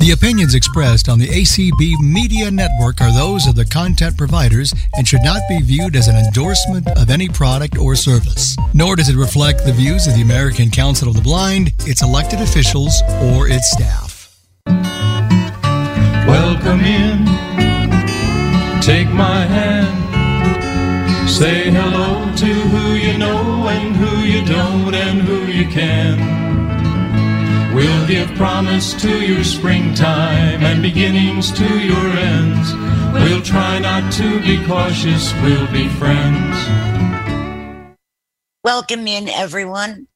The opinions expressed on the ACB Media Network are those of the content providers and should not be viewed as an endorsement of any product or service. Nor does it reflect the views of the American Council of the Blind, its elected officials, or its staff. Welcome in. Take my hand. Say hello to who you know and who you don't and who you can. We'll give promise to your springtime and beginnings to your ends. We'll try not to be cautious, we'll be friends. Welcome in, everyone,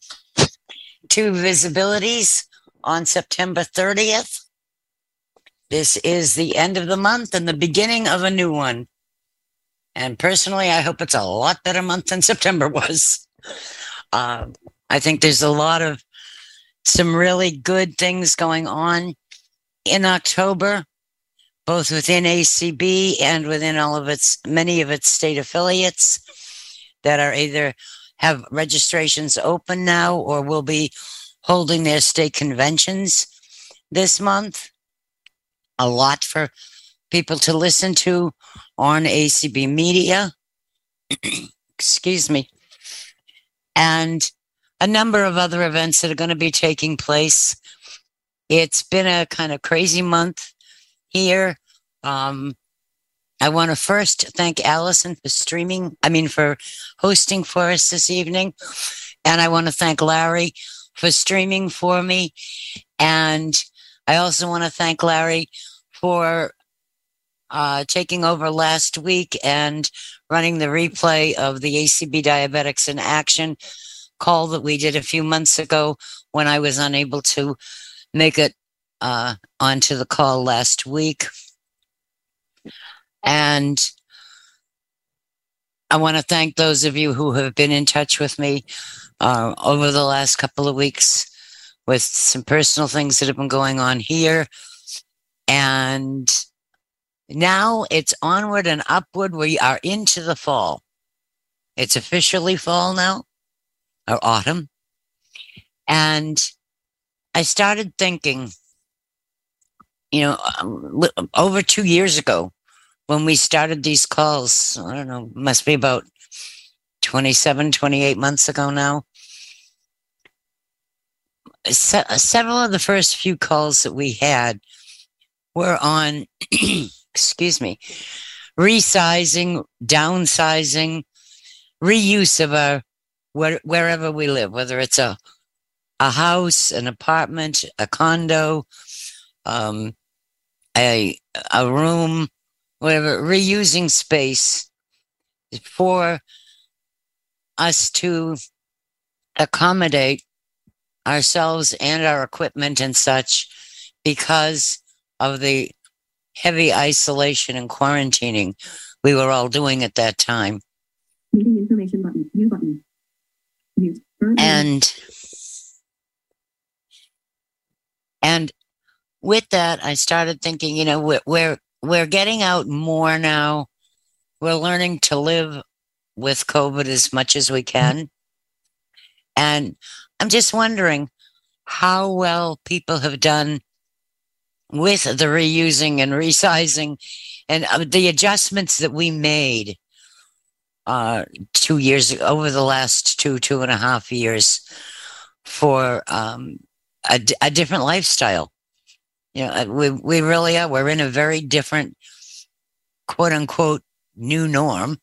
to Visibilities on September 30th. This is the end of the month and the beginning of a new one. And personally, I hope it's a lot better month than September was. Uh, I think there's a lot of some really good things going on in October, both within ACB and within all of its many of its state affiliates that are either have registrations open now or will be holding their state conventions this month. A lot for people to listen to on ACB Media. Excuse me. And a number of other events that are going to be taking place. It's been a kind of crazy month here. Um, I want to first thank Allison for streaming, I mean, for hosting for us this evening. And I want to thank Larry for streaming for me. And I also want to thank Larry for uh, taking over last week and running the replay of the ACB Diabetics in Action call that we did a few months ago when I was unable to make it uh, onto the call last week. And I want to thank those of you who have been in touch with me uh, over the last couple of weeks with some personal things that have been going on here. And now it's onward and upward. We are into the fall. It's officially fall now or autumn. And I started thinking, you know, um, over two years ago, when we started these calls, I don't know, must be about 27, 28 months ago now. Se- several of the first few calls that we had were on, excuse me, resizing, downsizing, reuse of our where, wherever we live, whether it's a a house, an apartment, a condo, um, a a room, whatever, reusing space for us to accommodate ourselves and our equipment and such because of the heavy isolation and quarantining we were all doing at that time. And and with that, I started thinking, you know, we're we're, we're getting out more now. We're learning to live with COVID as much as we can. And I'm just wondering how well people have done with the reusing and resizing and uh, the adjustments that we made uh, two years over the last two two and a half years for um, a, a different lifestyle. You know, uh, we we really are. We're in a very different, quote unquote, new norm.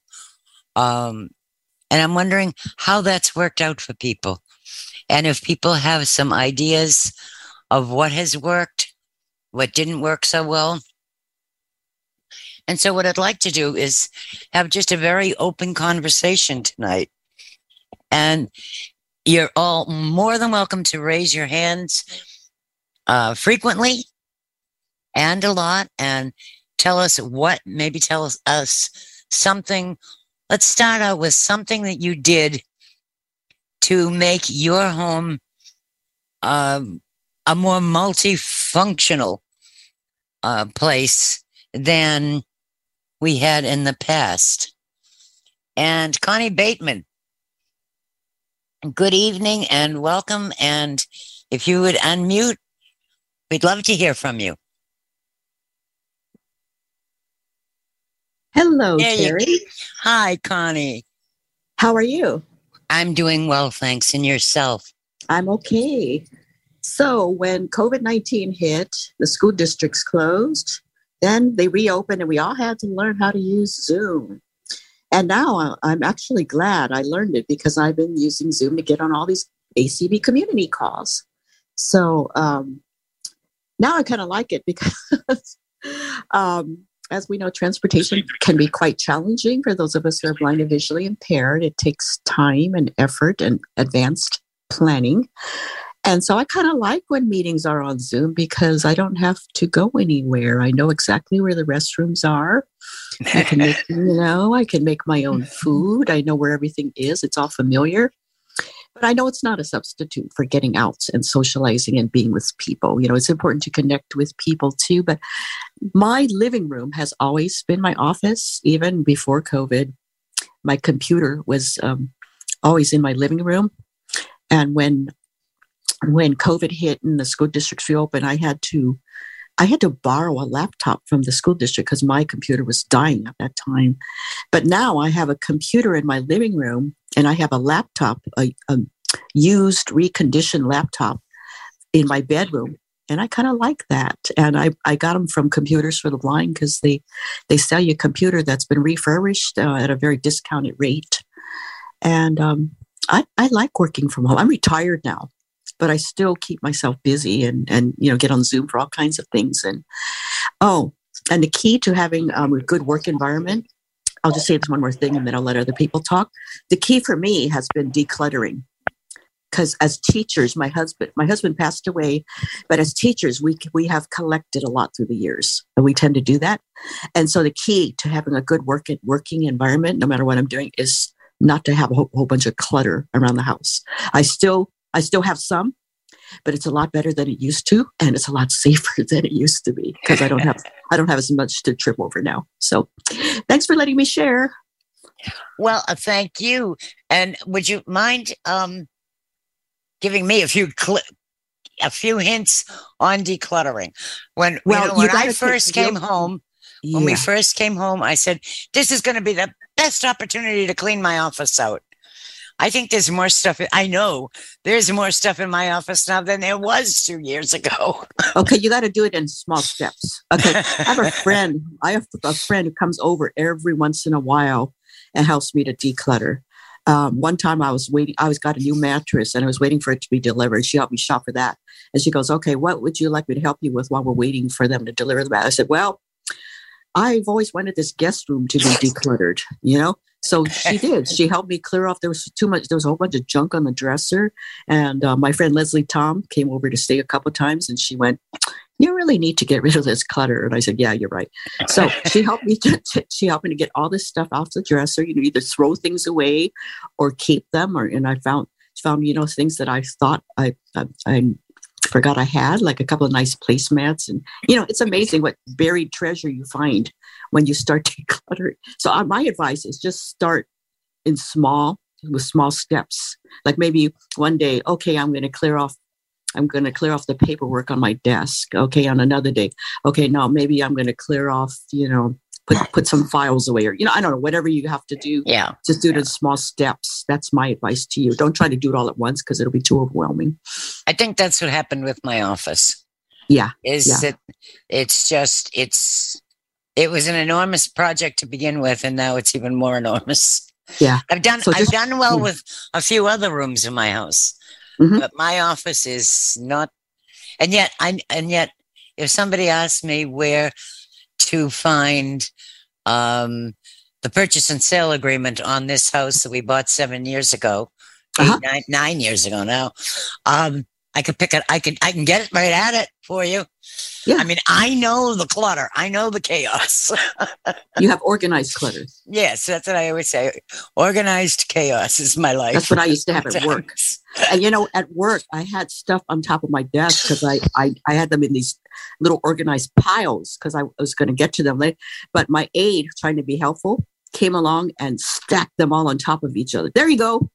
Um, and I'm wondering how that's worked out for people, and if people have some ideas of what has worked, what didn't work so well, and so, what I'd like to do is have just a very open conversation tonight. And you're all more than welcome to raise your hands uh, frequently and a lot and tell us what, maybe tell us, something. Let's start out with something that you did to make your home um, a more multifunctional uh, place than we had in the past. And Connie Bateman, good evening and welcome. And if you would unmute, we'd love to hear from you. Hello, There you Terry. Hi, Connie. How are you? I'm doing well, thanks. And yourself? I'm okay. So, when COVID 19 hit, the school districts closed, then they reopened, and we all had to learn how to use Zoom. And now I'm actually glad I learned it because I've been using Zoom to get on all these ACB community calls. So, um, now I kind of like it because, um, as we know, transportation can be quite challenging for those of us who are blind and visually impaired. It takes time and effort and advanced planning. And so I kind of like when meetings are on Zoom because I don't have to go anywhere. I know exactly where the restrooms are. I can make, you know, I can make my own food. I know where everything is. It's all familiar. But I know it's not a substitute for getting out and socializing and being with people. You know, it's important to connect with people too. But my living room has always been my office, even before COVID. My computer was um, always in my living room. And when when COVID hit and the school districts reopened, I had to I had to borrow a laptop from the school district because my computer was dying at that time. But now I have a computer in my living room and I have a laptop, a, a used, reconditioned laptop in my bedroom. And I kind of like that. And I, I got them from Computers for the Blind because they, they sell you a computer that's been refurbished uh, at a very discounted rate. And um, I, I like working from home. I'm retired now, but I still keep myself busy and, and you know get on Zoom for all kinds of things. And oh, and the key to having um, a good work environment, I'll just say this one more thing and then I'll let other people talk. The key for me has been decluttering. Because as teachers, my husband my husband passed away, but as teachers, we we have collected a lot through the years, and we tend to do that. And so the key to having a good work working environment, no matter what I'm doing, is not to have a whole, whole bunch of clutter around the house. I still I still have some, but it's a lot better than it used to, and it's a lot safer than it used to be because I don't have I don't have as much to trip over now. So, thanks for letting me share. Well, uh, thank you. And would you mind um, giving me a few cl- a few hints on decluttering? When Well, you know, when I first came you- home, when we first came home, I said, "This is going to be the best opportunity to clean my office out." I think there's more stuff. I know there's more stuff in my office now than there was two years ago. Okay, you got to do it in small steps. Okay, I have a friend. I have a friend who comes over every once in a while and helps me to declutter. Um, one time I was waiting. I was got a new mattress and I was waiting for it to be delivered. She helped me shop for that, and she goes, "Okay, what would you like me to help you with while we're waiting for them to deliver the mattress?" I said, "Well, I've always wanted this guest room to be decluttered. You know." So she did. She helped me clear off. There was too much. There was a whole bunch of junk on the dresser, and uh, my friend Leslie Tom came over to stay a couple times, and she went, "You really need to get rid of this clutter." And I said, "Yeah, you're right." So she helped me. To, she helped me to get all this stuff off the dresser. You know, either throw things away or keep them. Or and I found found you know things that I thought I I, I forgot I had, like a couple of nice placemats, and you know, it's amazing what buried treasure you find when you start decluttering. So uh, my advice is just start in small with small steps. Like maybe one day, okay, I'm going to clear off. I'm going to clear off the paperwork on my desk. Okay, on another day, okay, now maybe I'm going to clear off. You know, put put some files away, or you know, I don't know, whatever you have to do. Yeah. Just do it in small steps. That's my advice to you. Don't try to do it all at once because it'll be too overwhelming. I think that's what happened with my office. Yeah, Is yeah. that it's just it's it was an enormous project to begin with, and now it's even more enormous. Yeah. I've done So I've done well yeah. with a few other rooms in my house, Mhm. but my office is not. And yet, I and yet, if somebody asked me where to find um, the purchase and sale agreement on this house that we bought seven years ago, Uh-huh. nine, nine years ago now, um, I could pick it. I could. I can get it right at it for you. Yeah. I mean, I know the clutter. I know the chaos. You have organized clutter. yes, that's what I always say. Organized chaos is my life. That's what I used to have at work. And you know, at work, I had stuff on top of my desk because I, I I had them in these little organized piles because I was going to get to them later. But my aide, trying to be helpful, came along and stacked them all on top of each other. There you go.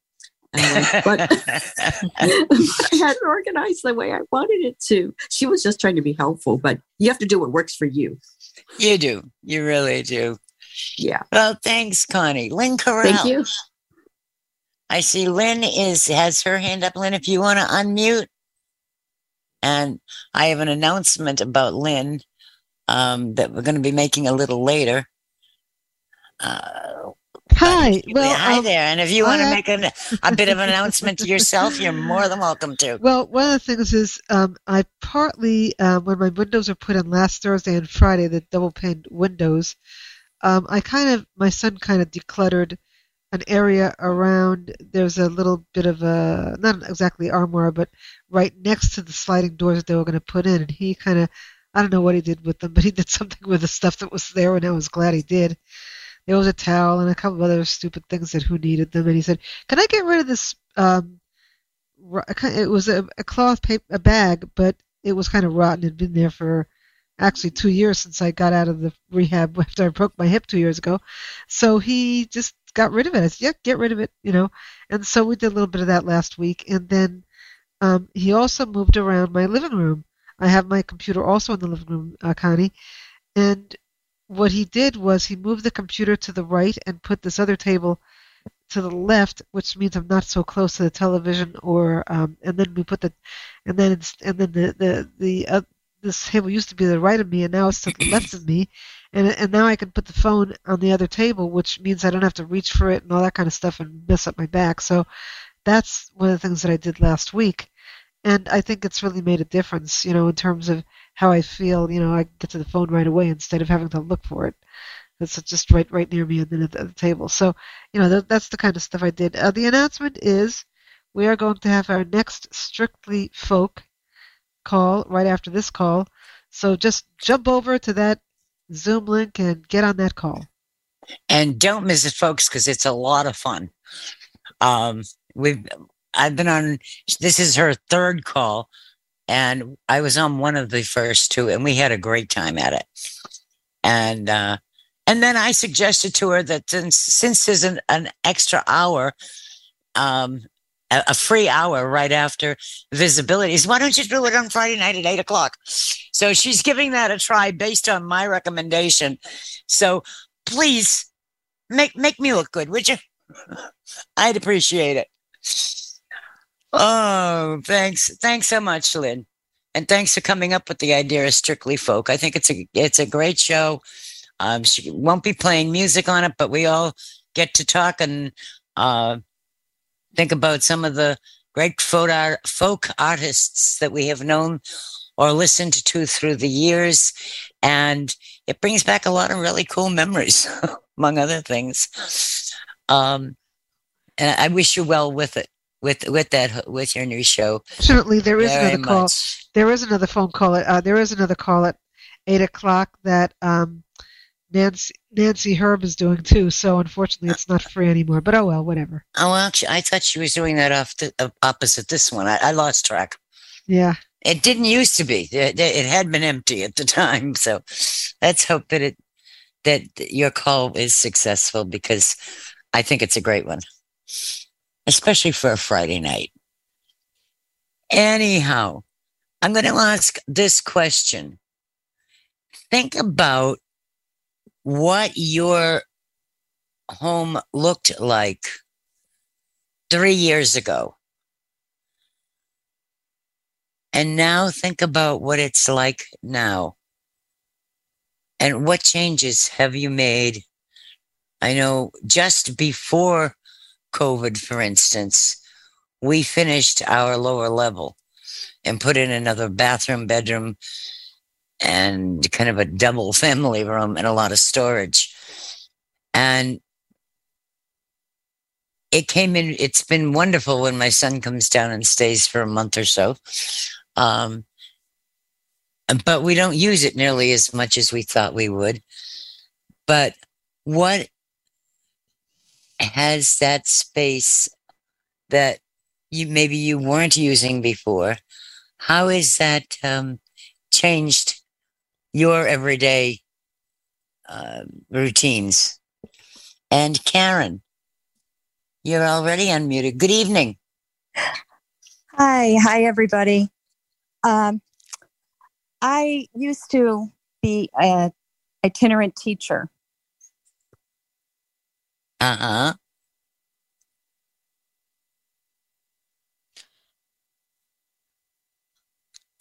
And but I hadn't organized the way I wanted it to. She was just trying to be helpful, but you have to do what works for you. you do. You really do. Yeah. Well, thanks, Connie. Lynn Corral. Thank you. I see Lynn is has her hand up. Lynn, if you want to unmute, and I have an announcement about Lynn um, that we're going to be making a little later. Uh, Hi. Well, hi um, there. And if you want to make an, a bit of an announcement to yourself, you're more than welcome to. Well, one of the things is um, I partly, um, when my windows were put in last Thursday and Friday, the double paned windows, um, I kind of, my son kind of decluttered an area around. There's a little bit of a, not exactly armoire, but right next to the sliding doors that they were going to put in. And he kind of, I don't know what he did with them, but he did something with the stuff that was there, and I was glad he did. There was a towel and a couple of other stupid things that who needed them, and he said, "Can I get rid of this um, it was a, a cloth paper a bag, but it was kind of rotten. It had been there for actually two years since I got out of the rehab after I broke my hip two years ago. So he just got rid of it. I said, "Yeah, get rid of it," you know. And so we did a little bit of that last week, and then um, he also moved around my living room. I have my computer also in the living room, uh, Connie, and what he did was he moved the computer to the right and put this other table to the left, which means I'm not so close to the television. Or um, and then we put the, and then it's, and then the the the uh, this table used to be to the right of me, and now it's to the left of me, and and now I can put the phone on the other table, which means I don't have to reach for it and all that kind of stuff and mess up my back. So that's one of the things that I did last week, and I think it's really made a difference, you know, in terms of how I feel. You know, I get to the phone right away instead of having to look for it. It's just right right near me and then at the, table. So, you know, that, that's the kind of stuff I did. Uh, the announcement is we are going to have our next Strictly Folk call right after this call. So just jump over to that Zoom link and get on that call. And don't miss it, folks, because it's a lot of fun. Um, we've I've been on. This is her third call, and I was on one of the first two, and we had a great time at it. And uh, and then I suggested to her that since since there's an, an extra hour, um, a, a free hour right after visibilities, why don't you do it on Friday night at eight o'clock? So she's giving that a try based on my recommendation. So please make make me look good, would you? I'd appreciate it. Oh, thanks. Thanks so much, Lynn. And thanks for coming up with the idea of Strictly Folk. I think it's a it's a great show. Um, she won't be playing music on it, but we all get to talk and uh, think about some of the great folk, art, folk artists that we have known or listened to through the years. And it brings back a lot of really cool memories, among other things. Um, and I wish you well with it, with with that, with your new show. Fortunately, there is another call. There is another phone call. At, uh, there is another call at eight o'clock that um, Nancy Nancy Herb is doing too. So unfortunately, it's not free anymore. But oh well, whatever. Oh, actually, I thought she was doing that off the uh, opposite this one. I, I lost track. Yeah. It didn't used to be. It, it had been empty at the time. So let's hope that it that your call is successful because I think it's a great one, especially for a Friday night. Anyhow, I'm going to ask this question. Think about what your home looked like three years ago. And now think about what it's like now. And what changes have you made? I know just before COVID, for instance, we finished our lower level and put in another bathroom, bedroom, and kind of a double family room and a lot of storage. And it came in. It's been wonderful when my son comes down and stays for a month or so. Um, but we don't use it nearly as much as we thought we would. But what has that space that you maybe you weren't using before? How has that um, changed your everyday uh, routines? And Karen, you're already unmuted. Good evening. Hi, hi everybody. Um, I used to be a itinerant teacher. Uh huh.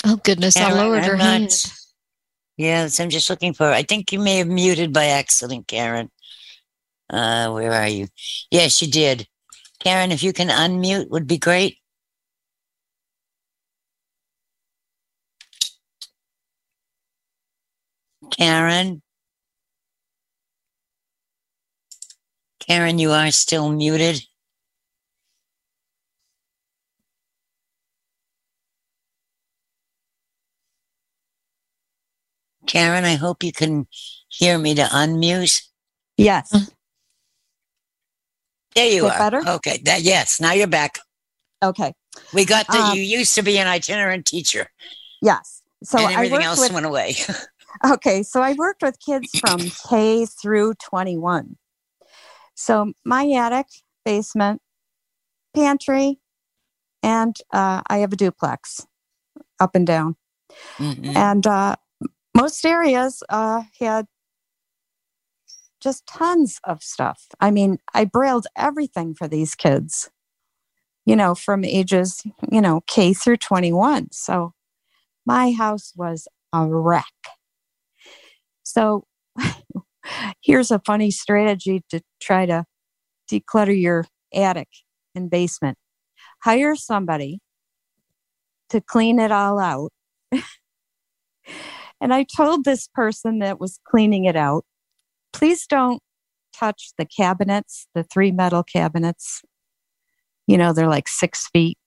Oh goodness, I lowered her I'm not- hand. Yes, I'm just looking for. I think you may have muted by accident, Karen. Uh, where are you? Yes, you did. Karen, if you can unmute, would be great. Karen. Karen, you are still muted. Karen, I hope you can hear me to unmute. Yes. There you are. better? Okay. That, yes. Now you're back. Okay. We got that Um, you used to be an itinerant teacher, Yes. So and everything else with went away. okay. So I worked with kids from K through 21. So my attic, basement, pantry, and uh, I have a duplex up and down. Mhm. And uh, most areas uh, had just tons of stuff. I mean, I brailled everything for these kids, you know, from ages, you know, K through 21. So my house was a wreck. So here's a funny strategy to try to declutter your attic and basement hire somebody to clean it all out. and I told this person that was cleaning it out, please don't touch the cabinets, the three metal cabinets. You know, they're like six feet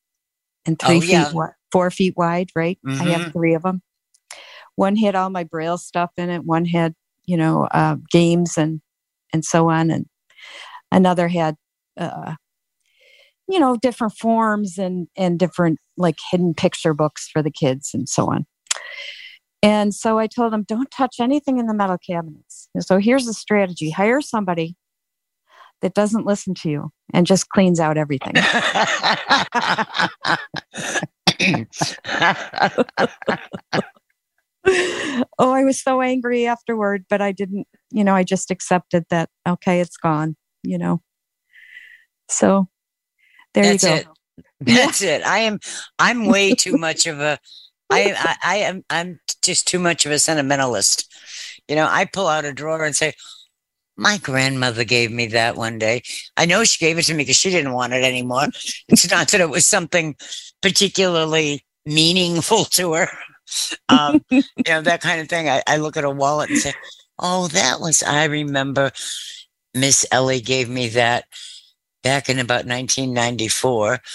and oh, three Oh, yeah. feet, four feet wide, right? I have mm-hmm. three of them. One had all my braille stuff in it. One had, you know, uh, games and and so on, and another had, uh, you know, different forms and and different like hidden picture books for the kids and so on. And so I told them, don't touch anything in the metal cabinets. So here's the strategy: hire somebody that doesn't listen to you and just cleans out everything. oh, I was so angry afterward, but I didn't, you know, I just accepted that, okay, it's gone, you know. So there That's you go. it. That's it. I am. I'm way too much of a. I, I I am. I'm just too much of a sentimentalist. You know, I pull out a drawer and say, "My grandmother gave me that one day." I know she gave it to me because she didn't want it anymore. It's not that it was something particularly meaningful to her. Um, you know that kind of thing. I, I look at a wallet and say, "Oh, that was." I remember Miss Ellie gave me that back in about 1994.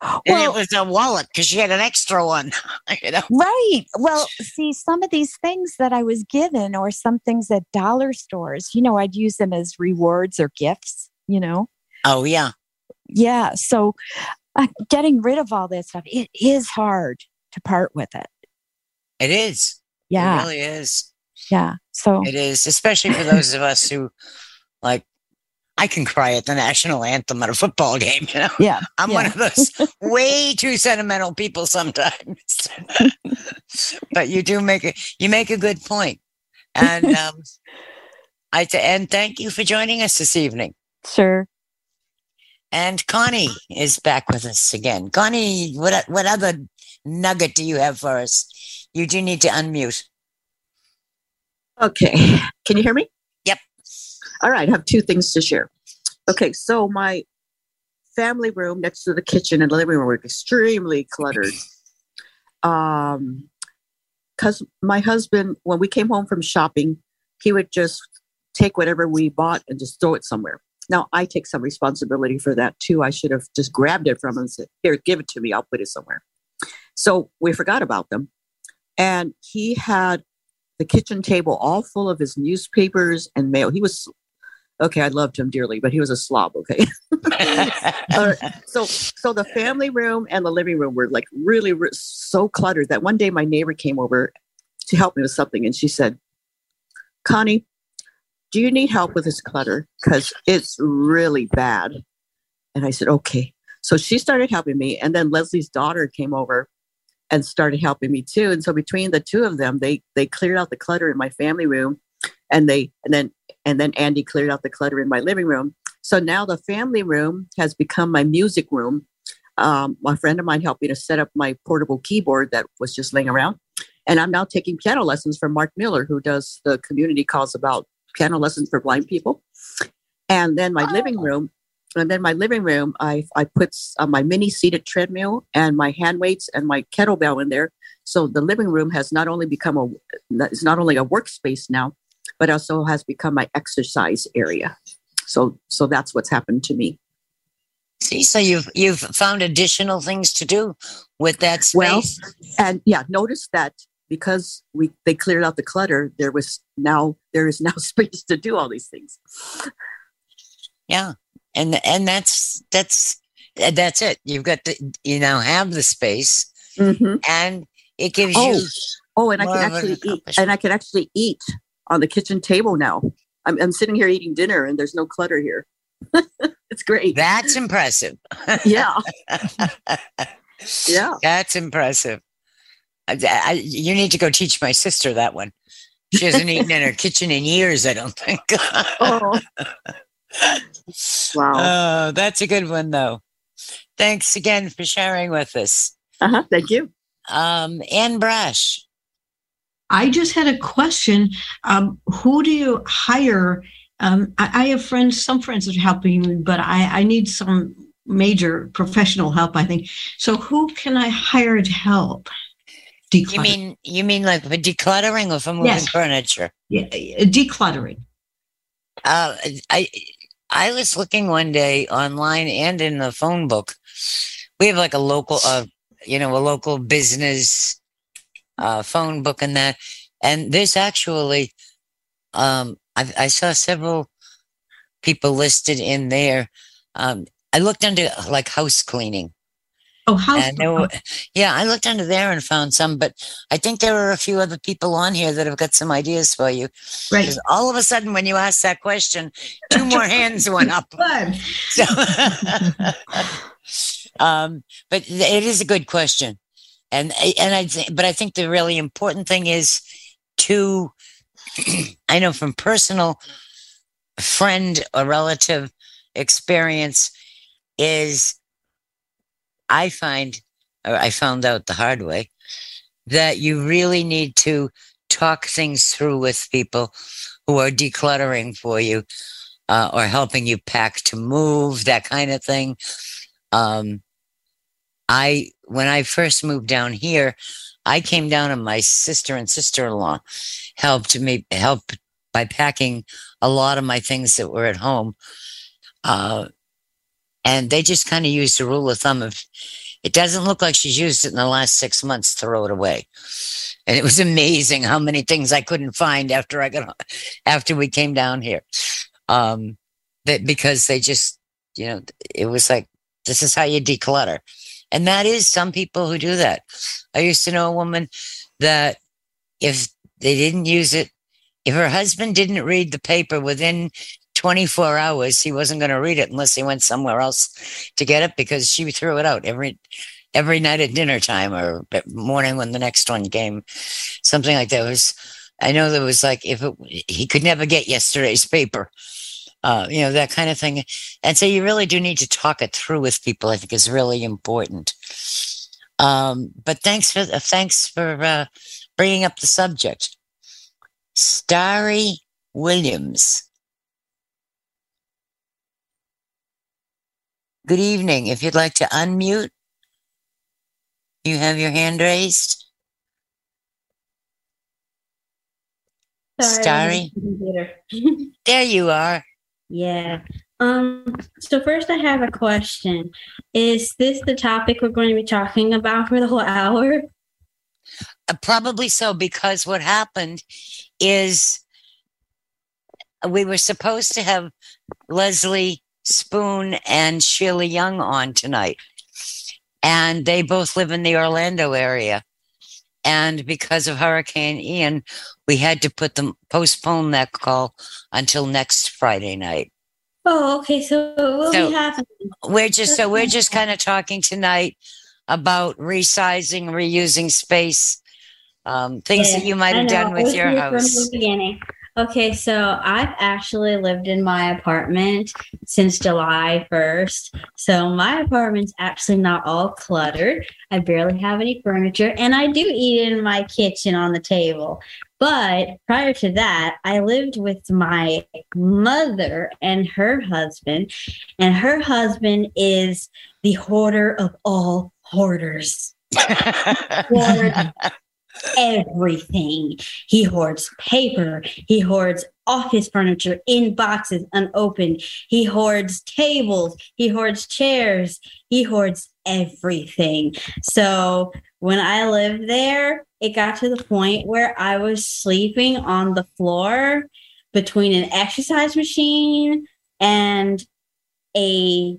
Um, and it was a wallet because she had an extra one. you know. Right. Well, see, some of these things that I was given, or some things at dollar stores, you know, I'd use them as rewards or gifts, you know? Oh yeah, Yeah. So uh, getting rid of all that stuff, it is hard to part with it. it is. Yeah. It really is. Yeah. So, It is, especially for those of us who like. I can cry at the national anthem at a football game. You know, yeah. I'm yeah. one of those way too sentimental people sometimes. but you do make a you make a good point, and um, I say and thank you for joining us this evening. Sure. And Connie is back with us again. Connie, what what other nugget do you have for us? You do need to unmute. Okay. Can you hear me? Yep. All right. I have two things to share. Okay. So my family room next to the kitchen and the living room were extremely cluttered. Um, because my husband, when we came home from shopping, he would just take whatever we bought and just throw it somewhere. Now I take some responsibility for that too. I should have just grabbed it from him and said, "Here, give it to me. I'll put it somewhere." So we forgot about them, and he had the kitchen table all full of his newspapers and mail. He was okay. I loved him dearly, but he was a slob. Okay, Uh, so so the family room and the living room were like really, re- so cluttered that one day my neighbor came over to help me with something, and she said, "Connie, do you need help with this clutter? Because it's really bad." And I said, "Okay." So she started helping me, and then Leslie's daughter came over and started helping me too. And so between the two of them, they they cleared out the clutter in my family room, and they and then and then Andy cleared out the clutter in my living room. So now the family room has become my music room. Um, my friend of mine helped me to set up my portable keyboard that was just laying around, and I'm now taking piano lessons from Mark Miller, who does the community calls about piano lessons for blind people. And then my living Oh. room and then my living room, I I put uh, my mini seated treadmill and my hand weights and my kettlebell in there. So the living room has not only become a it's not only a workspace now, but also has become my exercise area. So so that's what's happened to me. See, so you've you've found additional things to do with that space. Well, And yeah, notice that because we they cleared out the clutter, there was now there is now space to do all these things. yeah, and and that's that's uh, that's it. You've got to you now have the space, mm-hmm. and it gives Oh, you oh, and I can of an actually eat, and I can actually eat on the kitchen table now. I'm, I'm sitting here eating dinner, and there's no clutter here. it's great. that's impressive. yeah, yeah. That's impressive. I, I, you need to go teach my sister that one. She hasn't eaten in her kitchen in years, I don't think. Oh, wow. Oh, that's a good one, though. Thanks again for sharing with us. Uh-huh. Thank you. Um, Anne Brash. I just had a question. Um, who do you hire? Um, I, I have friends, some friends are helping me, but I, I need some major professional help, I think. So who can I hire to help? You mean you mean like for decluttering or for moving Yes. furniture? Yeah, uh, decluttering. Uh, I I was looking one day online and in the phone book. We have like a local, uh, you know, a local business uh, phone book and that. And there's actually, um, I, I saw several people listed in there. Um, I looked under like house cleaning. Oh, house. And there were, yeah, I looked under there and found some, but I think there are a few other people on here that have got some ideas for you. right. all of a sudden, when you asked that question, two more hands went up. So, um, but it is a good question, and and I think, but I think the really important thing is to, I know from personal friend or relative experience is, I find, or I found out the hard way, that you really need to talk things through with people who are decluttering for you uh, or helping you pack to move, that kind of thing. Um, I, when I first moved down here, I came down and my sister and sister-in-law helped me help by packing a lot of my things that were at home. Uh, and they just kind of used a rule of thumb of it doesn't look like she's used it in the last six months, throw it away. And it was amazing how many things I couldn't find after I got after we came down here. Um, that because they just, you know, it was like this is how you declutter. And that is some people who do that. I used to know a woman that if they didn't use it, if her husband didn't read the paper within 24 hours, he wasn't going to read it unless he went somewhere else to get it because she threw it out every every night at dinner time or morning when the next one came, something like that. It was I know there was like if it, he could never get yesterday's paper, uh, you know that kind of thing. And so you really do need to talk it through with people. I think is really important. Um, but thanks for uh, thanks for uh, bringing up the subject. Starry Williams. Good evening. If you'd like to unmute, you have your hand raised. Starry. There you are. yeah. Um, so first I have a question. Is this the topic we're going to be talking about for the whole hour? Uh, probably so, because what happened is we were supposed to have Leslie Spoon and Sheila Young on tonight. And they both live in the Orlando area. And because of Hurricane Ian, we had to put them postpone that call until next Friday night. Oh, okay. So what will So- be happening? We're just so we're just kind of talking tonight about resizing, reusing space, um, things that you might have done with your house. Okay, so I've actually lived in my apartment since July 1st. So my apartment's actually not all cluttered. I barely have any furniture, and I do eat in my kitchen on the table. But prior to that, I lived with my mother and her husband, and her husband is the hoarder of all hoarders everything. He hoards paper. He hoards office furniture in boxes unopened. He hoards tables. He hoards chairs. He hoards everything. So when I lived there, it got to the point where I was sleeping on the floor between an exercise machine and a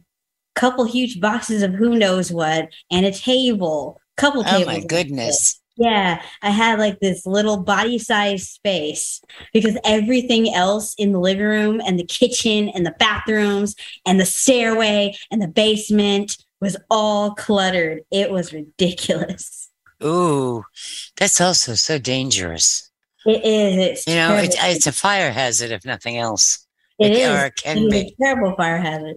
couple huge boxes of who knows what and a table couple oh tables my goodness. Yeah, I had like this little body size space because everything else in the living room and the kitchen and the bathrooms and the stairway and the basement was all cluttered. It was ridiculous. Ooh, that's also so dangerous. It is. It's You know, it's it's a fire hazard if nothing else. It It- is. or it can It be. a terrible fire hazard.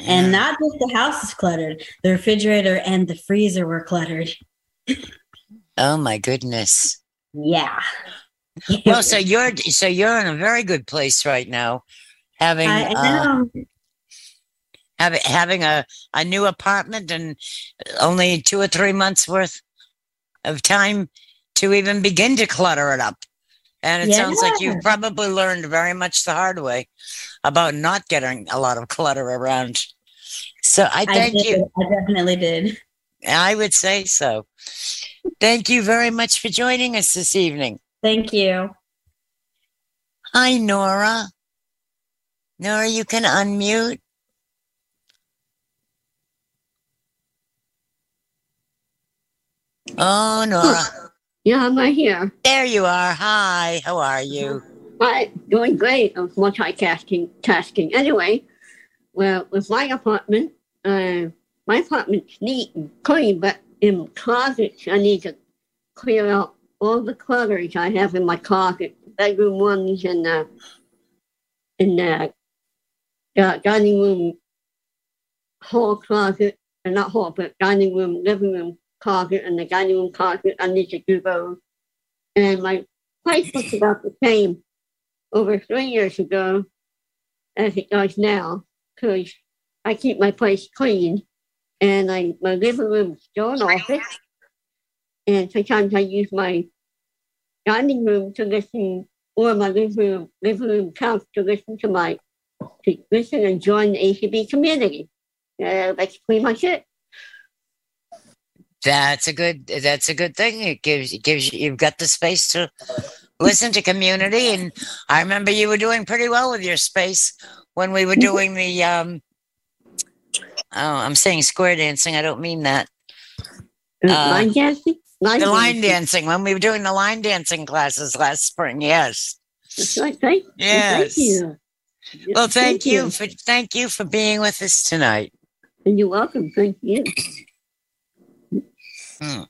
And not just the house is cluttered, the refrigerator and the freezer were cluttered. Oh my goodness. Yeah. Well, so you're so you're in a very good place right now, having uh, having having a a new apartment and only two or three months worth of time to even begin to clutter it up. And it sounds like you've probably learned very much the hard way about not getting a lot of clutter around. So I thank I you. I definitely did. I would say so. Thank you very much for joining us this evening. Thank you. Hi, Nora. Nora, you can unmute. Oh, Nora. Yeah, I'm right here. There you are. Hi, how are you? Hi, doing great. I'm multitasking. Tasking. Anyway, well, with my apartment, uh, my apartment's neat and clean, but in closets, I need to clear out all the clutters I have in my closet, bedroom ones and the in the uh, dining room hall closet, and not hall, but dining room, living room closet, and the dining room closet. I need to do those. And my place looks about the same over three years ago as it does now because I keep my place clean and I my living room is still an office and sometimes I use my dining room to listen or my living room living room couch to listen to my to listen and join the ACB community. Uh, that's pretty much it. That's a good that's a good thing. It gives it gives you you've got the space to listen to community and I remember you were doing pretty well with your space when we were doing the um oh I'm saying square dancing, I don't mean that. Uh, line dancing? Line The line dancing. dancing when we were doing the line dancing classes last spring, yes. That's right. Thank, Yes. thank you. Well thank you for thank you for being with us tonight. And you're welcome. Thank you. Hmm.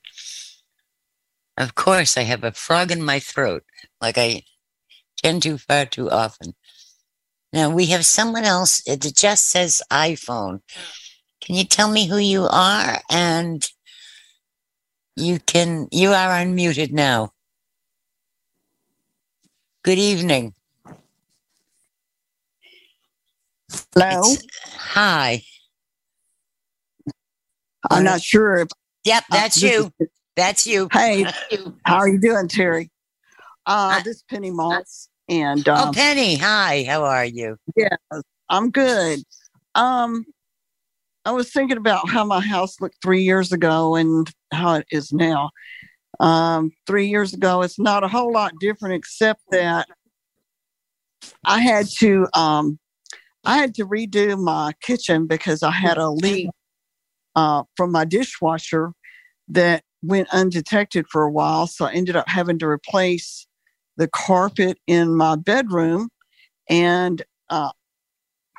Of course, I have a frog in my throat, like I tend to far too often. Now we have someone else. It just says iPhone. Can you tell me who you are? And you can. You are unmuted now. Good evening. Hello. It's- hi. I'm not sure if Yep, uh, that's you. is- That's you. Hey, how are you doing, Terry? Uh, Hi. this is Penny Moss, and Oh, um, Penny. Hi. How are you? yeah, I'm good. Um, I was thinking about how my house looked three years ago and how it is now. Um, three years ago, it's not a whole lot different, except that I had to um, I had to redo my kitchen because I had a leak uh, from my dishwasher that went undetected for a while. So I ended up having to replace the carpet in my bedroom and uh,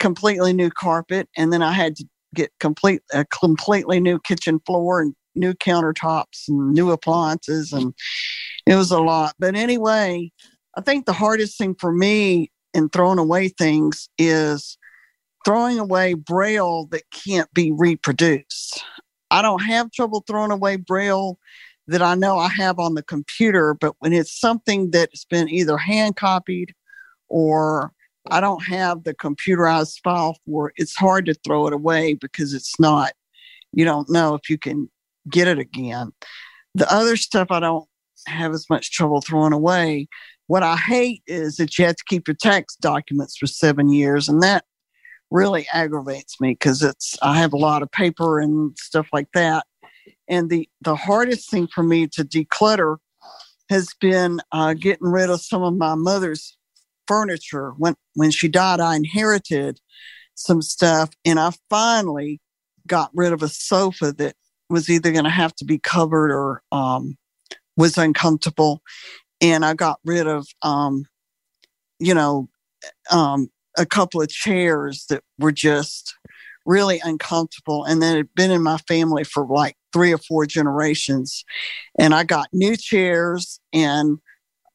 completely new carpet. And then I had to get complete a completely new kitchen floor and new countertops and new appliances and it was a lot. But anyway, I think the hardest thing for me in throwing away things is throwing away braille that can't be reproduced. I don't have trouble throwing away braille that I know I have on the computer, but when it's something that's been either hand copied or I don't have the computerized file for it, it's hard to throw it away because it's not, you don't know if you can get it again. The other stuff I don't have as much trouble throwing away. What I hate is that you have to keep your tax documents for seven years, and that really aggravates me because it's I have a lot of paper and stuff like that. And the the hardest thing for me to declutter has been uh, getting rid of some of my mother's furniture. When when she died, I inherited some stuff, and I finally got rid of a sofa that was either going to have to be covered or um, was uncomfortable. And I got rid of, um, you know, um, a couple of chairs that were just really uncomfortable and that had been in my family for like three or four generations. And I got new chairs and,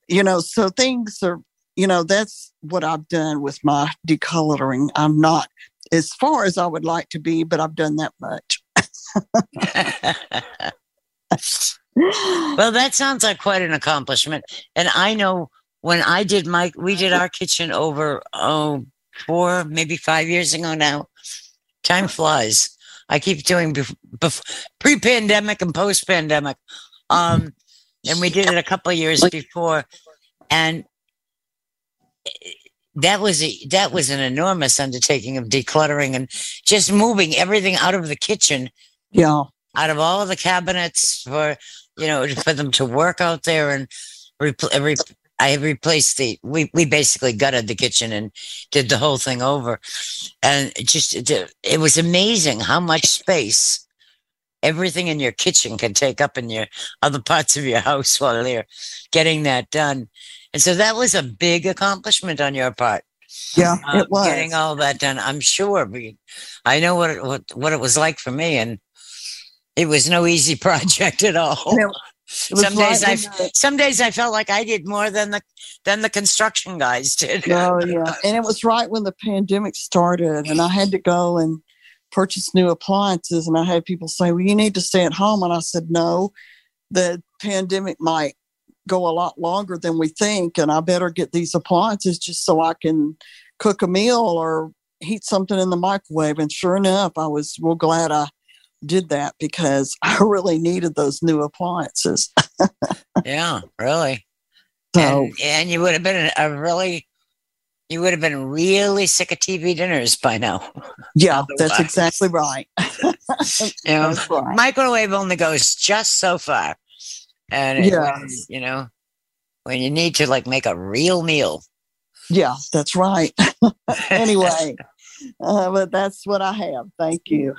you know, so things are, you know, that's what I've done with my decoloring. I'm not as far as I would like to be, but I've done that much. well, that sounds like quite an accomplishment. And I know when I did my, we did our kitchen over, oh, four, maybe five years ago now. Time flies. I keep doing bef- bef- pre pandemic and post pandemic. Um, and we did it a couple years before. And that was a, that was an enormous undertaking of decluttering and just moving everything out of the kitchen. Yeah. Out of all of the cabinets for you know for them to work out there and repl- uh, re- I replaced the we we basically gutted the kitchen and did the whole thing over, and just it was amazing how much space everything in your kitchen can take up in your other parts of your house while you're getting that done. And so that was a big accomplishment on your part. Yeah, um, it was. getting all that done. I'm sure. I know what it, what what it was like for me, and it was no easy project at all. It- it some days I some days I felt like I did more than the than the construction guys did. Oh yeah, and it was right when the pandemic started, and I had to go and purchase new appliances, and I had people say, "Well, you need to stay at home," and I said, "No, the pandemic might go a lot longer than we think, and I better get these appliances just so I can cook a meal or heat something in the microwave." And sure enough, I was real glad I did that because I really needed those new appliances. yeah, really. So And, and you would have been a really, you would have been really sick of TV dinners by now. yeah, that's exactly right. You know, right. microwave only goes just so far, and Yeah. you know, when you need to like make a real meal. Yeah, that's right. anyway, uh, but that's what I have. Thank you.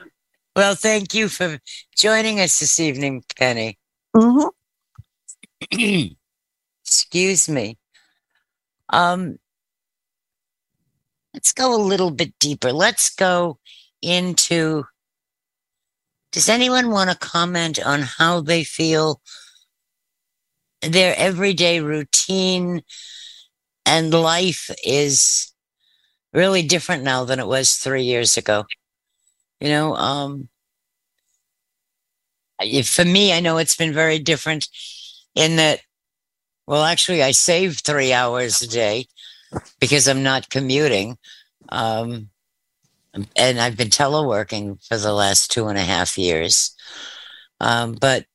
Well, thank you for joining us this evening, Penny. hmm Excuse me. Um, let's go a little bit deeper. Let's go into. Does anyone want to comment on how they feel their everyday routine and life is really different now than it was three years ago? You know, um, for me, I know it's been very different in that well, actually, I save three hours a day because I'm not commuting. Um, and I've been teleworking for the last two and a half years. Um, but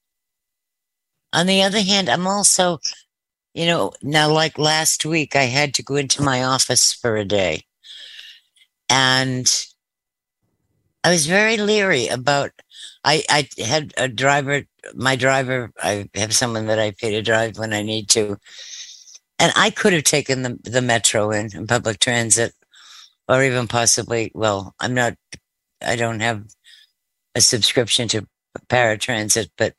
on the other hand, I'm also, you know, now like last week, I had to go into my office for a day. and I was very leery about. I I had a driver, my driver. I have someone that I pay to drive when I need to, and I could have taken the the metro in, in public transit, or even possibly. Well, I'm not. I don't have a subscription to paratransit, but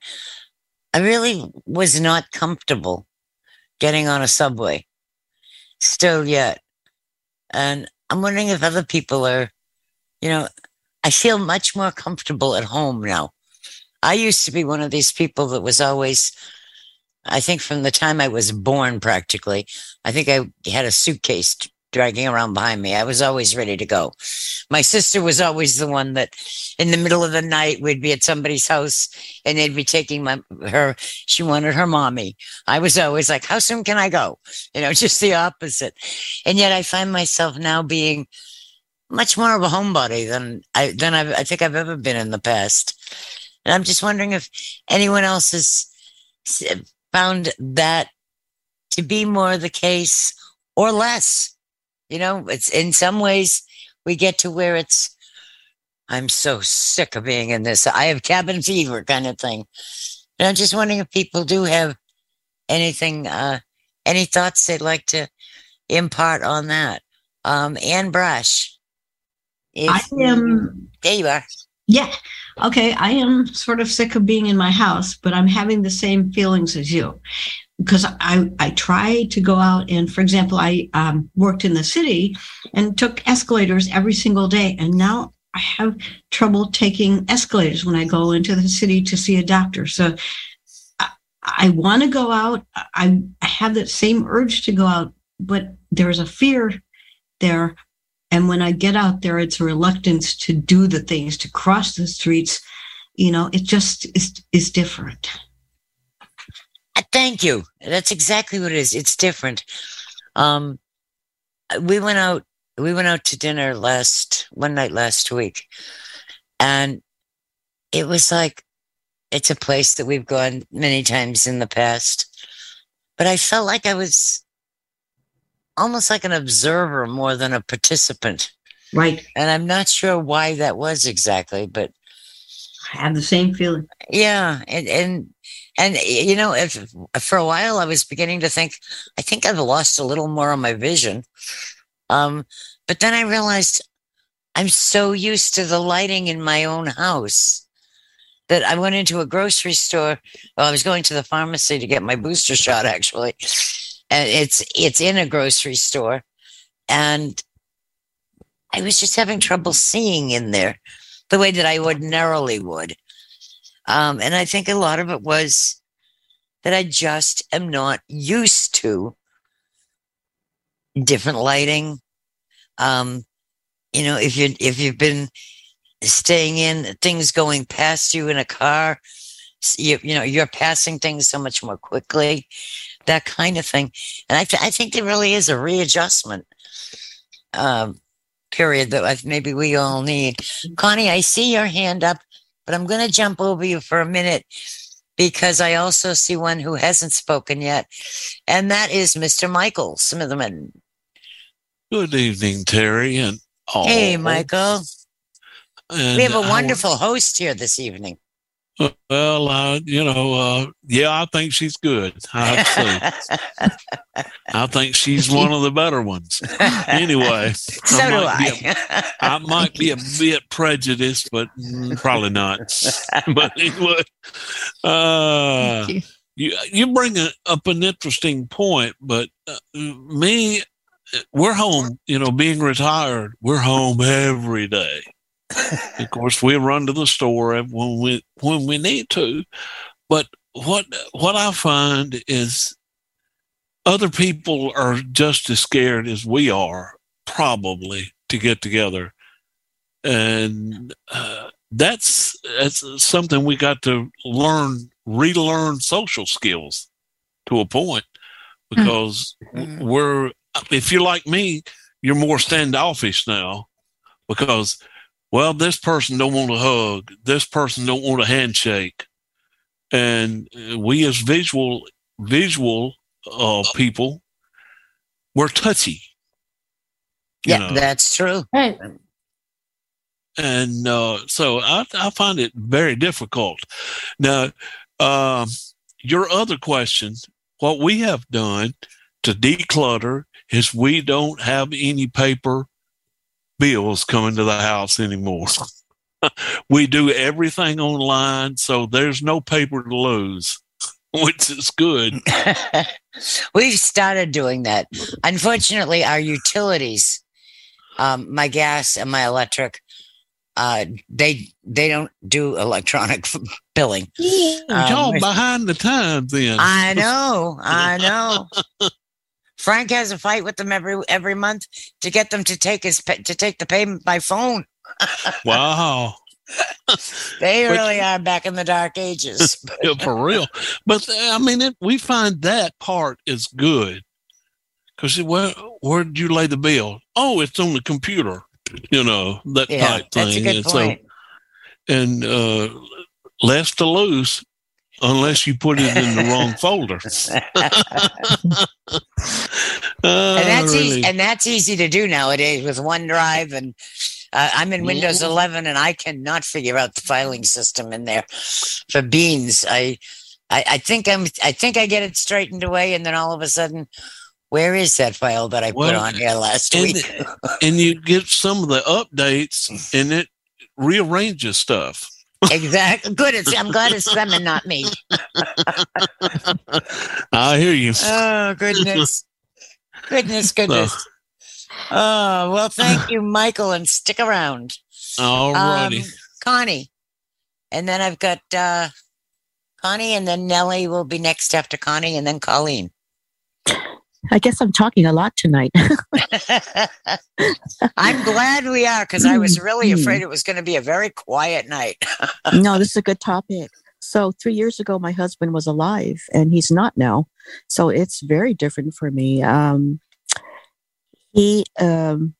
I really was not comfortable getting on a subway still yet. And I'm wondering if other people are, you know, I feel much more comfortable at home now. I used to be one of these people that was always, I think from the time I was born practically, I think I had a suitcase dragging around behind me. I was always ready to go. My sister was always the one that in the middle of the night we'd be at somebody's house and they'd be taking my her she wanted her mommy. I was always like, How soon can I go? You know, just the opposite. And yet I find myself now being much more of a homebody than I than I've, I think I've ever been in the past. And I'm just wondering if anyone else has found that to be more the case or less. You know, it's in some ways we get to where it's, I'm so sick of being in this. I have cabin fever kind of thing. And I'm just wondering if people do have anything, uh, any thoughts they'd like to impart on that. Um, Anne Brush. If I am. There you are. Yeah. Okay. I am sort of sick of being in my house, but I'm having the same feelings as you because I, I try to go out and, for example, I um, worked in the city and took escalators every single day. And now I have trouble taking escalators when I go into the city to see a doctor. So I, I want to go out. I, I have that same urge to go out, but there's a fear there. And when I get out there, it's a reluctance to do the things, to cross the streets. You know, it just is, is different. Thank you. That's exactly what it is. It's different. Um, we went out. We went out to dinner last one night last week, and it was like it's a place that we've gone many times in the past, but I felt like I was almost like an observer more than a participant. Right. And I'm not sure why that was exactly, but I have the same feeling. Yeah, and and and you know, if for a while I was beginning to think, I think I've lost a little more of my vision. Um, but then I realized I'm so used to the lighting in my own house that I went into a grocery store. Well, I was going to the pharmacy to get my booster shot actually. And it's it's in a grocery store. And I was just having trouble seeing in there the way that I ordinarily would. Um, and I think a lot of it was that I just am not used to different lighting. Um, you know, if you if you've been staying in things going past you in a car, you, you know, you're passing things so much more quickly, that kind of thing. And I, th- I think there really is a readjustment um, period that maybe we all need. Connie, I see your hand up, but I'm going to jump over you for a minute because I also see one who hasn't spoken yet, and that is Mr. Michael Smitherman. Good evening, Terry, and all. Hey, Michael. And we have a wonderful host here this evening. Was- well, uh, you know, uh, yeah, I think she's good. I say, I think she's one of the better ones. Anyway, so do might be I. a- I might be a bit prejudiced, but mm, probably not. but anyway, uh, you. you you bring a, up an interesting point, but uh, me, we're home. You know, being retired, we're home every day. Of course, we run to the store when we when we need to, but what what I find is other people are just as scared as we are, probably, to get together, and uh, that's that's something we got to learn, relearn social skills to a point, because Mm. we're if you're like me, you're more standoffish now, because well, this person don't want a hug, this person don't want a handshake, and uh, we as visual visual uh, people, we're touchy. Yeah, know. that's true. Right. and uh, so I, I find it very difficult. Now, um, your other question, what we have done to declutter is we don't have any paper bills coming to the house anymore. we do everything online, so there's no paper to lose, which is good. We've started doing that. Unfortunately, our utilities, um, my gas and my electric, uh, they they don't do electronic billing. Y'all Um, behind the times then. I know, I know. Frank has a fight with them every every month to get them to take his to take the payment by phone. wow. They really are back in the dark ages. Yeah, for real. But uh, I mean, it, we find that part is good because where where did you lay the bill? Oh, it's on the computer. You know that Yeah, type that's a thing. good and point. so, and uh, less to lose unless you put it in the wrong folder. and that's easy, really. and that's easy to do nowadays with OneDrive and uh, I'm in Windows Mhm. 11 and I cannot figure out the filing system in there for beans. I, I I think I'm I think I get it straightened away and then all of a sudden where is that file that I put on here last and, week? and you get some of the updates and it rearranges stuff. Exactly. Good. It's, I'm glad it's them and not me. I hear you. Oh goodness, goodness, goodness. Oh well, thank you, Michael, and stick around. All righty. Um, Connie, and then I've got uh, Connie, and then Nellie will be next after Connie, and then Colleen. I guess I'm talking a lot tonight. I'm glad we are because I was really Mhm. afraid it was going to be a very quiet night. no, this is a good topic. So, three years ago, my husband was alive and he's not now. So, it's very different for me. Um, he, um,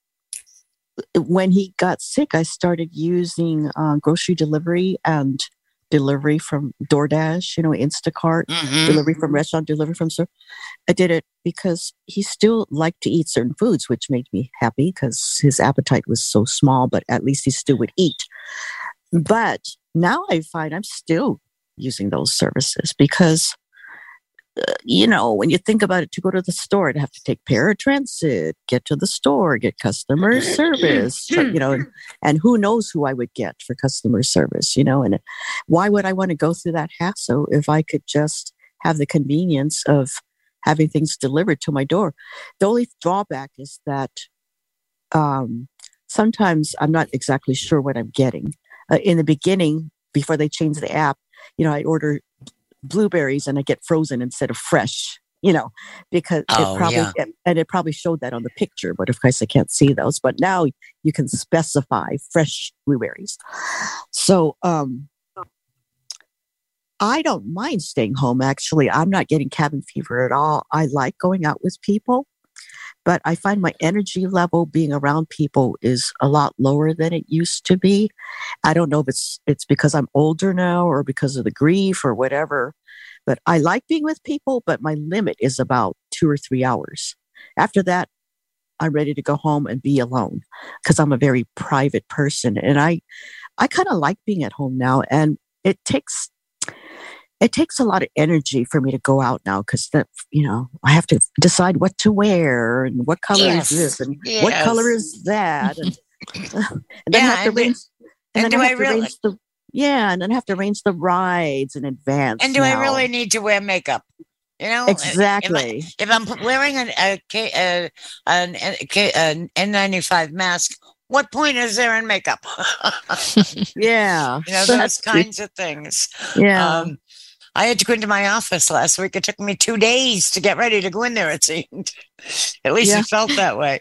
when he got sick, I started using uh, grocery delivery and delivery from DoorDash, you know, Instacart, Mhm. delivery from restaurant, delivery from store. I did it because he still liked to eat certain foods, which made me happy because his appetite was so small, but at least he still would eat. But now I find I'm still using those services because, you know, when you think about it, to go to the store, I'd have to take paratransit, get to the store, get customer service, you know, and, and who knows who I would get for customer service, you know, and why would I want to go through that hassle if I could just have the convenience of having things delivered to my door? The only drawback is that um, sometimes I'm not exactly sure what I'm getting. Uh, in the beginning, before they changed the app, you know, I order blueberries and I get frozen instead of fresh. You know, because Oh, it probably yeah. and it probably showed that on the picture, but of course I can't see those. But now you can specify fresh blueberries. So um I don't mind staying home actually. I'm not getting cabin fever at all. I like going out with people, but I find my energy level being around people is a lot lower than it used to be. I don't know if it's it's because I'm older now or because of the grief or whatever, but I like being with people, but my limit is about 2 or 3 hours. After that, I'm ready to go home and be alone because I'm a very private person and I I kind of like being at home now and it takes it takes a lot of energy for me to go out now because that you know I have to decide what to wear and what color Yes, is this and what color is that and, and then Yeah, have to and arrange and then do I I have to really- arrange the yeah and then I have to arrange the rides in advance And do I really need to wear makeup? You know, If I- exactly If I'm wearing an a, a, an, a, an N95 mask, what point is there in makeup? yeah you know, So those kinds of things. yeah Um, I had to go into my office last week. It took me two days to get ready to go in there, it seemed. At least Yeah. it felt that way.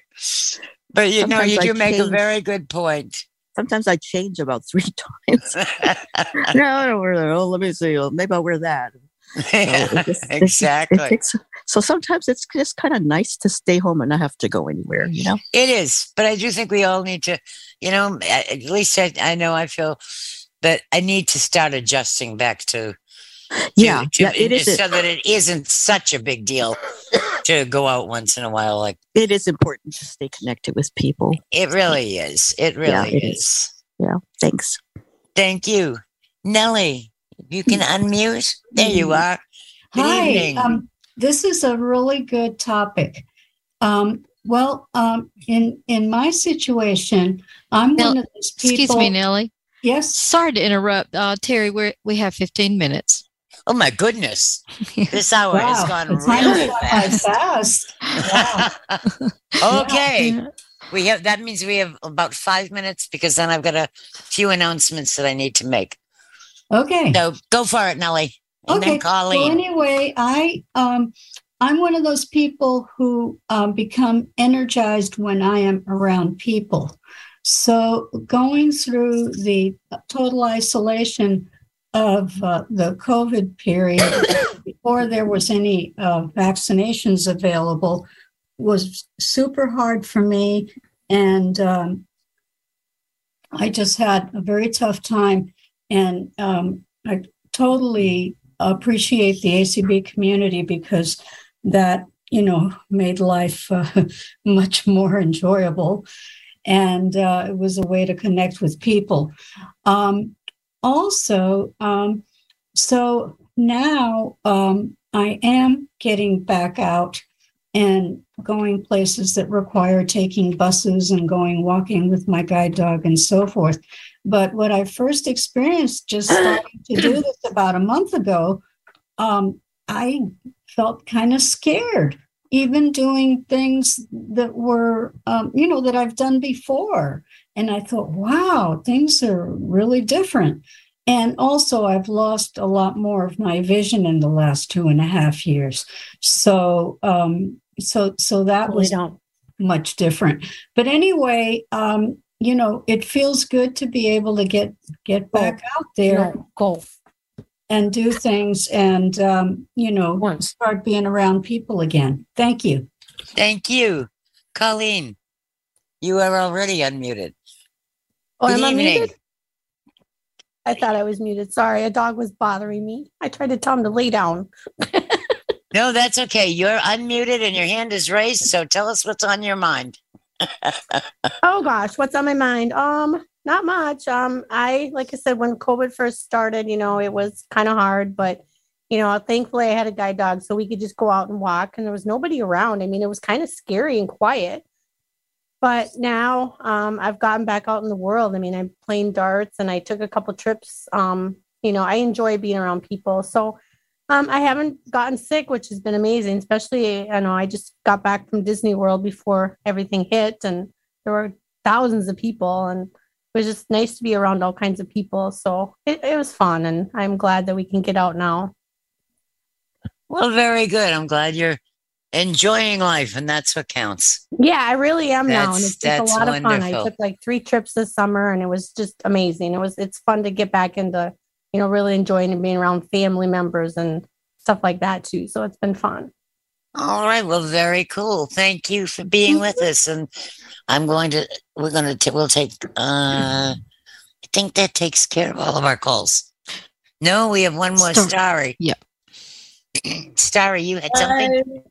But you know, Sometimes you I do make a very good point. sometimes I change about three times no I don't wear that oh let me see maybe I'll wear that So it just- exactly. it takes- so sometimes it's just kind of nice to stay home and not have to go anywhere, you know? It is, but I do think we all need to, you know, at at least I, I know I feel that I need to start adjusting back to Yeah, to- yeah, it is. so that it isn't such a big deal to go out once in a while. Like It is important to stay connected with people. it really is. It really Yeah, it is. is. Yeah. Thanks. Thank you, Nellie. You can unmute. There you are. Good Hi. evening. Um, this is a really good topic. Um, well, um, in in my situation, I'm Nell- one of those people. Excuse me, Nellie. Yes. Sorry to interrupt. Uh, Terry, we we have 15 minutes. Oh my goodness. This hour has gone the time really has fast. fast. okay. We have that means we have about five minutes because then I've got a few announcements that I need to make. Okay. So go for it, Nellie. And okay. then Colleen. Well, anyway, I um, I'm one of those people who um, become energized when I am around people. So going through the total isolation of uh, the COVID period before there was any uh, vaccinations available was super hard for me, and um, I just had a very tough time. And um, I totally appreciate the ACB community because that you know made life uh, much more enjoyable, and uh, it was a way to connect with people. Um, also, um, so now um, I am getting back out and going places that require taking buses and going walking with my guide dog and so forth. But what I first experienced just starting to do this about a month ago, um, I felt kind of scared, even doing things that were, um, you know, that I've done before. And I thought, wow, things are really different. And also, I've lost a lot more of my vision in the last two and a half years. So, um, so, so that was much different. But anyway, um, you know, it feels good to be able to get get back out there, go and do things, and um, you know, start being around people again. Thank you. Thank you. Colleen, you are already unmuted. Oh, Good am I muted? I thought I was muted. Sorry, a dog was bothering me. I tried to tell him to lay down. No, that's okay. You're unmuted and your hand is raised. So tell us what's on your mind. oh gosh, what's on my mind? Um, not much. Um, I like I said when COVID first started, you know, it was kind of hard, but you know, thankfully I had a guide dog so we could just go out and walk and there was nobody around. I mean, it was kind of scary and quiet. But now um, I've gotten back out in the world. I mean, I'm playing darts and I took a couple trips. Um, you know, I enjoy being around people. So um, I haven't gotten sick, which has been amazing. Especially, I know I just got back from Disney World before everything hit, and there were thousands of people, and it was just nice to be around all kinds of people. So it, it was fun, and I'm glad that we can get out now. Well, very good. I'm glad you're enjoying life, and that's what counts. Yeah, I really am now, and That's- it's just a that's lot of fun. I took like three trips this summer, and it was just amazing. It was it's fun to get back into you know really enjoying and being around family members and stuff like that too. So it's been fun. All right. Well, very cool. Thank you for being with us. And I'm going to, we're going to, we'll take, uh, I think that takes care of all of our calls. No, we have one more. Star- Starry. Yep. Starry, you had something?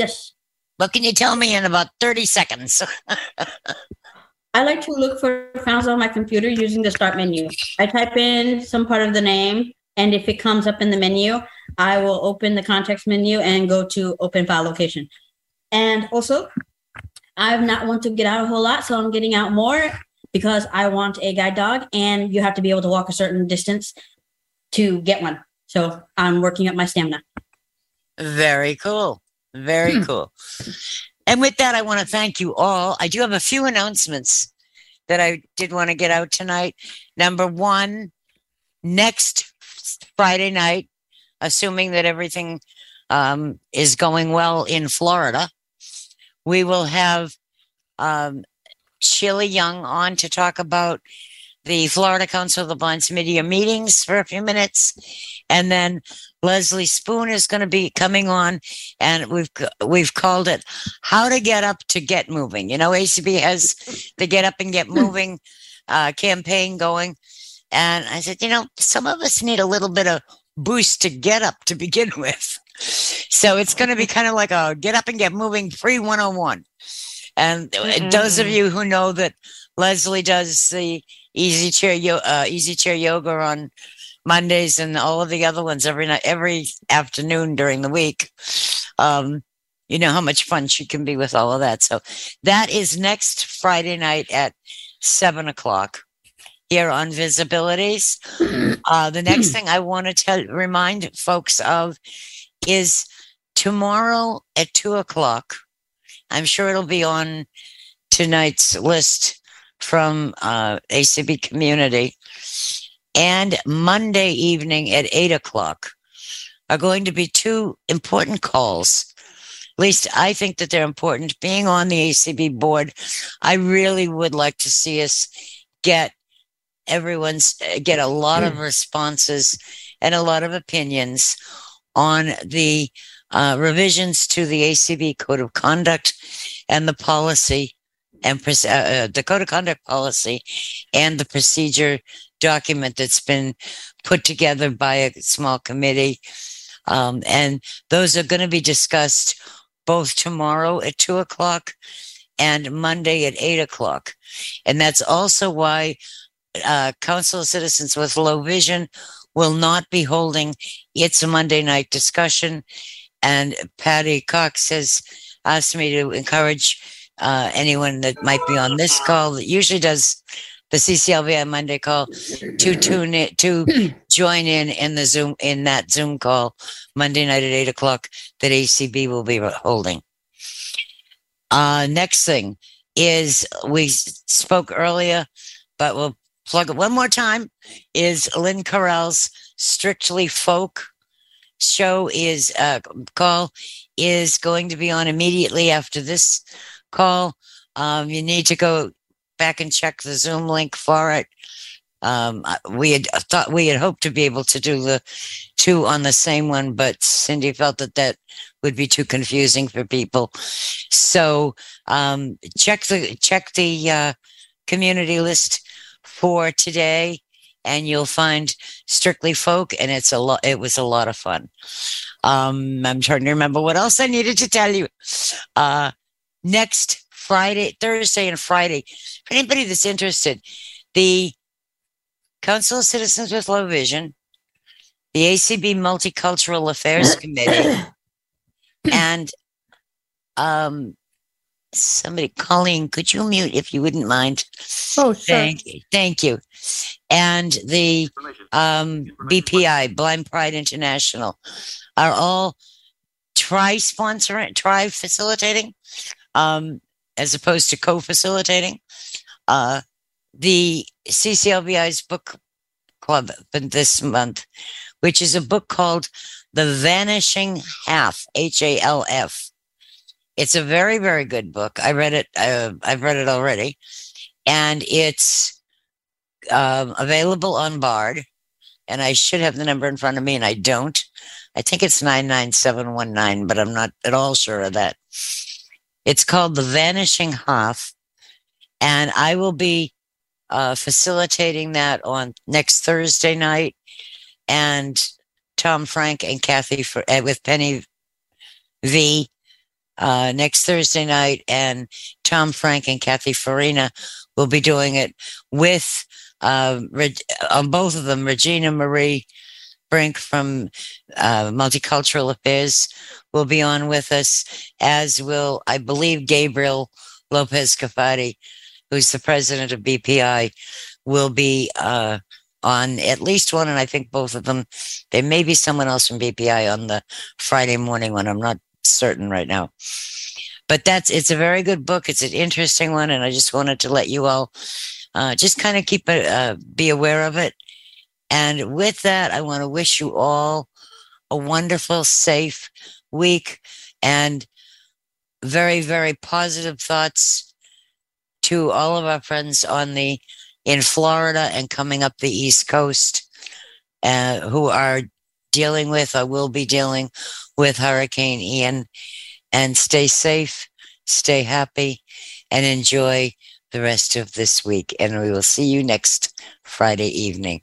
Yes. What can you tell me in about 30 seconds? I like to look for files on my computer using the start menu. I type in some part of the name, and if it comes up in the menu, I will open the context menu and go to open file location. And also, I've not want to get out a whole lot, so I'm getting out more because I want a guide dog, and you have to be able to walk a certain distance to get one. So I'm working up my stamina. Very cool. Very cool. And with that, I want to thank you all. I do have a few announcements that I did want to get out tonight. Number one, next Friday night, assuming that everything um, is going well in Florida, we will have um, Sheila Young on to talk about the Florida Council of the Blinds media meetings for a few minutes, and then Leslie Spoon is going to be coming on, and we've we've called it "How to Get Up to Get Moving." You know, ACB has the Get Up and Get Moving uh, campaign going, and I said, you know, some of us need a little bit of boost to get up to begin with. So it's going to be kind of like a get up and get moving free 101. And mm-hmm. those of you who know that Leslie does the easy chair, yo- uh, easy chair yoga on Mondays and all of the other ones every night, every afternoon during the week. Um, you know how much fun she can be with all of that. So that is next Friday night at seven o'clock here on Visibilities. Uh, the next thing I want to tell, remind folks of is tomorrow at two o'clock. I'm sure it'll be on tonight's list from uh, ACB Community. And Monday evening at eight o'clock are going to be two important calls. At least I think that they're important. Being on the ACB board, I really would like to see us get everyone's get a lot of responses and a lot of opinions on the uh, revisions to the ACB Code of Conduct and the policy and uh, uh, the Code of Conduct policy and the procedure document that's been put together by a small committee. Um, and those are going to be discussed both tomorrow at two o'clock and Monday at eight o'clock. And that's also why uh, Council of Citizens with Low Vision will not be holding its Monday night discussion. And Patty Cox has asked me to encourage uh, anyone that might be on this call that usually does the CCLVI Monday call to tune in, to join in in the Zoom, in that Zoom call Monday night at eight o'clock that ACB will be holding. Uh, next thing is we spoke earlier, but we'll plug it one more time is Lynn Carell's Strictly Folk show is uh, call is going to be on immediately after this call. Um, you need to go back and check the Zoom link for it. Um, we had thought we had hoped to be able to do the two on the same one, but Cindy felt that that would be too confusing for people. So um, check the check the uh, community list for today, and you'll find Strictly Folk, and it's a lot. It was a lot of fun. Um, I'm trying to remember what else I needed to tell you. Uh, next Friday, Thursday, and Friday. For anybody that's interested, the Council of Citizens with Low Vision, the ACB Multicultural Affairs Committee, and um, somebody, Colleen, could you mute if you wouldn't mind? Oh, sure. Thank you. Thank you. And the um, BPI, Blind Pride International, are all try sponsoring, try facilitating. Um, as opposed to co-facilitating. Uh, the CCLVI's book club this month, which is a book called The Vanishing Half, H A L F. It's a very, very good book. I read it. Uh, I've read it already, and it's um, available on Bard. And I should have the number in front of me, and I don't. I think it's nine nine seven one nine, but I'm not at all sure of that. It's called The Vanishing Half. And I will be uh, facilitating that on next Thursday night. And Tom Frank and Kathy for, uh, with Penny V uh, next Thursday night. And Tom Frank and Kathy Farina will be doing it with uh, on both of them, Regina Marie Brink from uh, Multicultural Affairs will be on with us, as will, I believe, Gabriel Lopez Cafati, who's the president of BPI, will be uh, on at least one, and I think both of them. There may be someone else from BPI on the Friday morning one. I'm not certain right now. But that's it's a very good book. It's an interesting one, and I just wanted to let you all uh, just kind of keep it, uh, be aware of it and with that, I want to wish you all a wonderful, safe week and very, very positive thoughts to all of our friends on the in Florida and coming up the East Coast uh, who are dealing with or will be dealing with Hurricane Ian. And stay safe, stay happy, and enjoy the rest of this week. And we will see you next Friday evening.